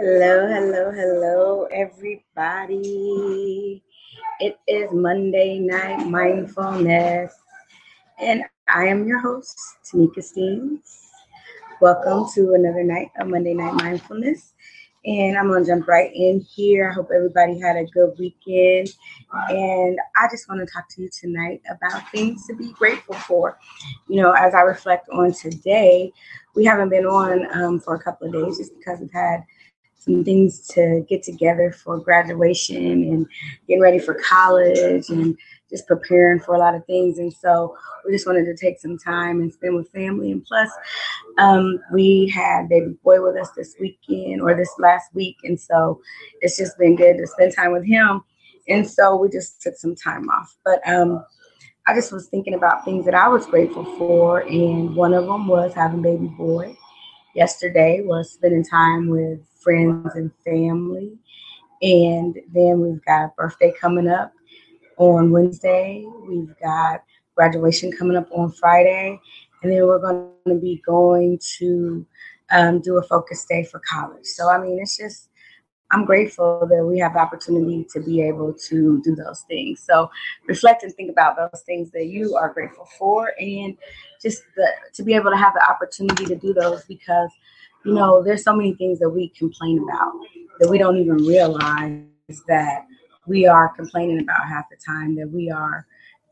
Hello, hello, hello, everybody. It is Monday Night Mindfulness, and I am your host, Tanika Steens. Welcome to another night of Monday Night Mindfulness. And I'm going to jump right in here. I hope everybody had a good weekend. And I just want to talk to you tonight about things to be grateful for. You know, as I reflect on today, we haven't been on um, for a couple of days just because we've had some things to get together for graduation and getting ready for college and just preparing for a lot of things. And so we just wanted to take some time and spend with family. And plus, um, we had baby boy with us this weekend or this last week. And so it's just been good to spend time with him. And so we just took some time off. But um, I just was thinking about things that I was grateful for. And one of them was having baby boy. Yesterday was spending time with friends and family. And then we've got birthday coming up on Wednesday. We've got graduation coming up on Friday. And then we're going to be going to um, do a focus day for college. So, I mean, it's just, I'm grateful that we have the opportunity to be able to do those things. So, reflect and think about those things that you are grateful for and just the, to be able to have the opportunity to do those because you know, there's so many things that we complain about that we don't even realize that we are complaining about half the time that we are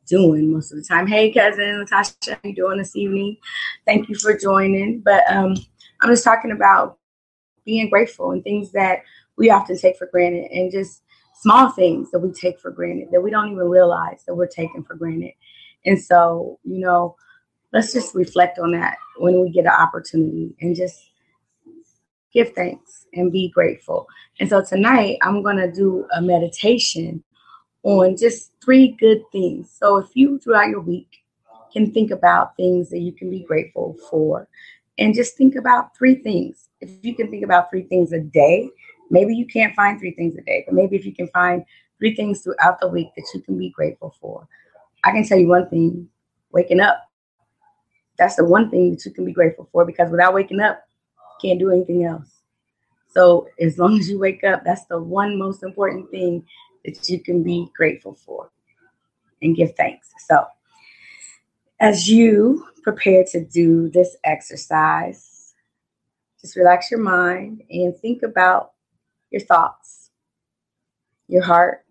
doing most of the time. Hey, cousin Natasha, how you doing this evening? Thank you for joining. But um, I'm just talking about being grateful and things that we often take for granted and just small things that we take for granted that we don't even realize that we're taking for granted. And so, you know, let's just reflect on that when we get an opportunity and just give thanks and be grateful. And so tonight I'm going to do a meditation on just three good things. So if you throughout your week can think about things that you can be grateful for and just think about three things. If you can think about three things a day, maybe you can't find three things a day, but maybe if you can find three things throughout the week that you can be grateful for. I can tell you one thing, waking up. That's the one thing that you can be grateful for because without waking up, can't do anything else. So as long as you wake up, that's the one most important thing that you can be grateful for and give thanks. So as you prepare to do this exercise, just relax your mind and think about your thoughts, your heart,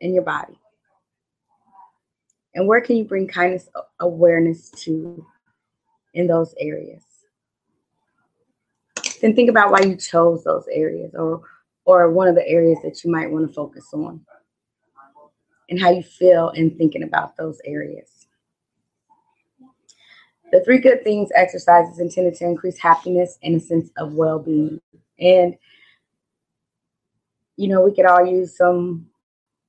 and your body. And where can you bring kindness awareness to in those areas? Then think about why you chose those areas or or one of the areas that you might want to focus on and how you feel in thinking about those areas. The three good things exercise is intended to increase happiness and a sense of well-being. And you know, we could all use some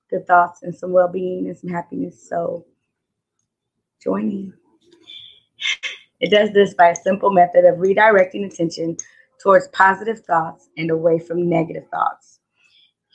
good thoughts and some well-being and some happiness. So join in. It does this by a simple method of redirecting attention towards positive thoughts and away from negative thoughts.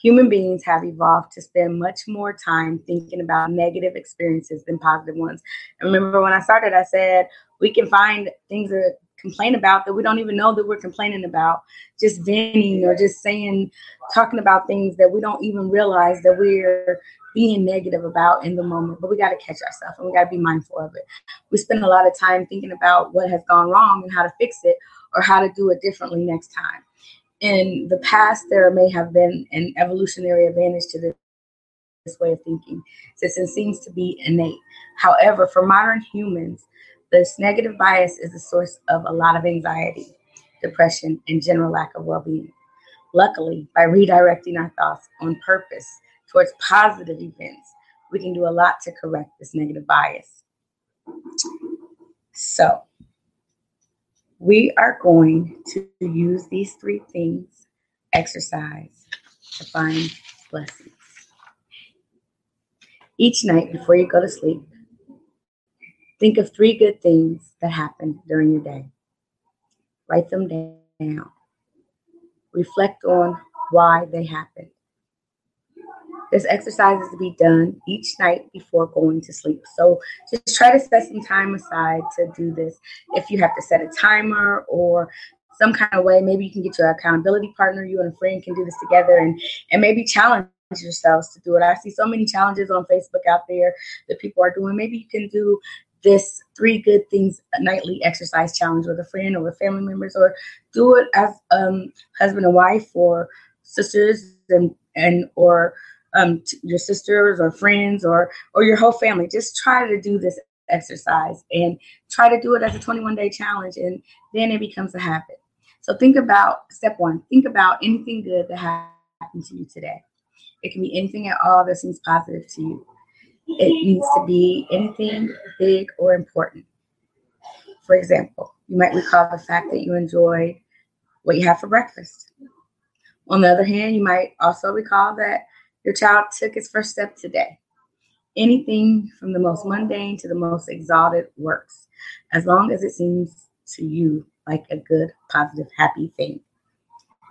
Human beings have evolved to spend much more time thinking about negative experiences than positive ones. And remember when I started, I said we can find things to complain about that we don't even know that we're complaining about, just venting or just saying, talking about things that we don't even realize that we're being negative about in the moment. But we got to catch ourselves and we got to be mindful of it. We spend a lot of time thinking about what has gone wrong and how to fix it or how to do it differently next time. In the past, there may have been an evolutionary advantage to this, way of thinking, since it seems to be innate. However, for modern humans, this negative bias is the source of a lot of anxiety, depression, and general lack of well being. Luckily, by redirecting our thoughts on purpose towards positive events, we can do a lot to correct this negative bias. So, we are going to use these three things exercise to find blessings. Each night before you go to sleep, think of three good things that happened during your day. Write them down. Reflect on why they happened. This exercise is to be done each night before going to sleep. So just try to set some time aside to do this. If you have to set a timer or some kind of way. Maybe you can get your accountability partner, you and a friend can do this together and, and maybe challenge yourselves to do it. I see so many challenges on Facebook out there that people are doing. Maybe you can do this three good things nightly exercise challenge with a friend or with family members, or do it as um, husband and wife or sisters and and or um, your sisters or friends or or your whole family. Just try to do this exercise and try to do it as a 21 day challenge, and then it becomes a habit. So think about step one. Think about anything good that happened to you today. It can be anything at all that seems positive to you. It needs to be anything big or important. For example, you might recall the fact that you enjoyed what you had for breakfast. On the other hand, you might also recall that your child took his first step today. Anything from the most mundane to the most exalted works, as long as it seems to you like a good, positive, happy thing.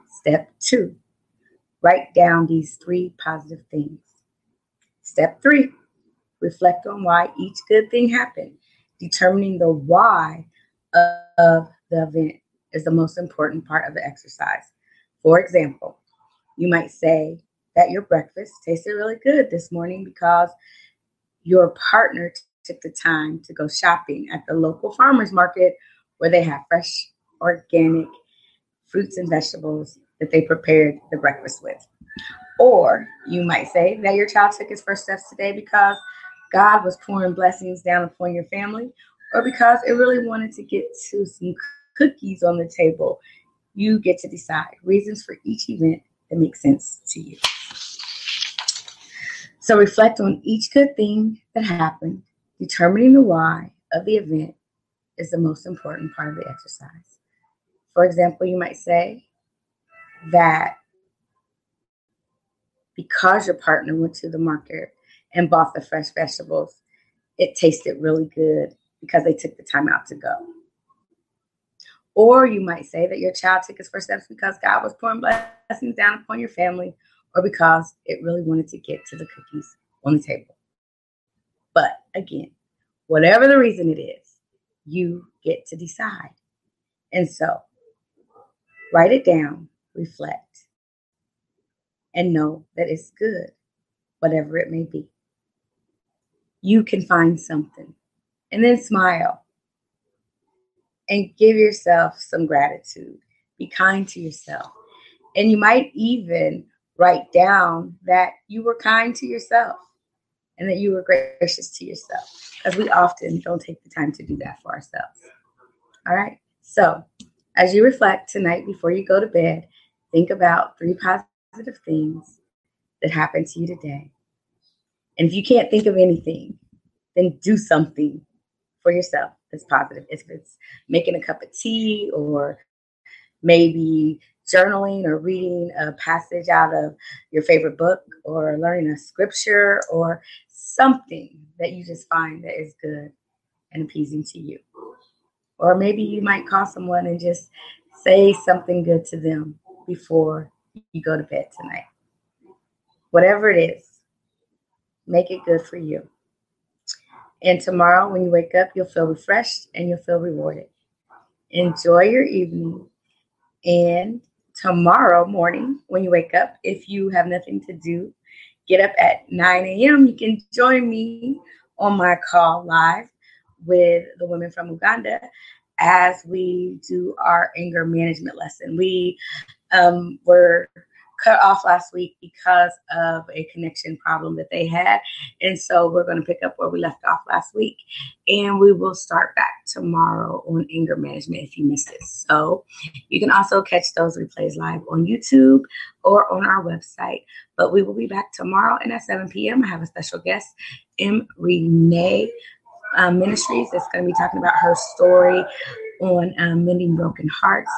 Step two, write down these three positive things. Step three, reflect on why each good thing happened. Determining the why of the event is the most important part of the exercise. For example, you might say that your breakfast tasted really good this morning because your partner took the time to go shopping at the local farmers market where they have fresh, organic fruits and vegetables that they prepared the breakfast with. Or you might say that your child took his first steps today because God was pouring blessings down upon your family, or because it really wanted to get to some cookies on the table. You get to decide reasons for each event that make sense to you. So reflect on each good thing that happened. Determining the why of the event is the most important part of the exercise. For example, you might say that because your partner went to the market and bought the fresh vegetables, it tasted really good because they took the time out to go. Or you might say that your child took his first steps because God was pouring blessings down upon your family, or because it really wanted to get to the cookies on the table. But again, whatever the reason it is, you get to decide. And so, write it down, reflect, and know that it's good, whatever it may be you can find something. And then smile and give yourself some gratitude. Be kind to yourself. And you might even write down that you were kind to yourself and that you were gracious to yourself because we often don't take the time to do that for ourselves. All right. So, as you reflect tonight before you go to bed, think about three positive things that happened to you today and if you can't think of anything, then do something for yourself that's positive. If it's making a cup of tea or maybe journaling or reading a passage out of your favorite book or learning a scripture or something that you just find that is good and appeasing to you. Or maybe you might call someone and just say something good to them before you go to bed tonight. Whatever it is, Make it good for you. And tomorrow, when you wake up, you'll feel refreshed and you'll feel rewarded. Enjoy your evening. And tomorrow morning, when you wake up, if you have nothing to do, get up at 9 a.m. You can join me on my call live with the women from Uganda as we do our anger management lesson. We um, were cut off last week because of a connection problem that they had. And so we're going to pick up where we left off last week. And we will start back tomorrow on anger management if you missed it. So you can also catch those replays live on YouTube or on our website. But we will be back tomorrow and at 7 p.m. I have a special guest, M. Renee um, Ministries, that's going to be talking about her story on um, mending broken hearts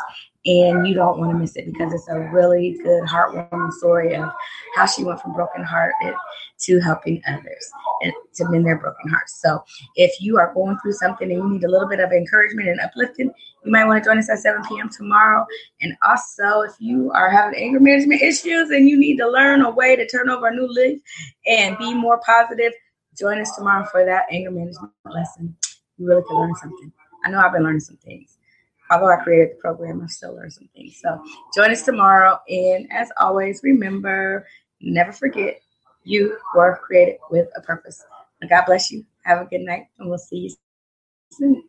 and you don't want to miss it because it's a really good, heartwarming story of how she went from broken hearted to helping others and to mend their broken hearts. So, if you are going through something and you need a little bit of encouragement and uplifting, you might want to join us at 7 p.m. tomorrow. And also, if you are having anger management issues and you need to learn a way to turn over a new leaf and be more positive, join us tomorrow for that anger management lesson. You really can learn something. I know I've been learning some things. Although I created the program, I still learn some things. So join us tomorrow. And as always, remember, never forget you were created with a purpose. God bless you. Have a good night, and we'll see you soon.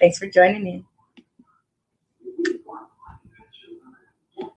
Thanks for joining in.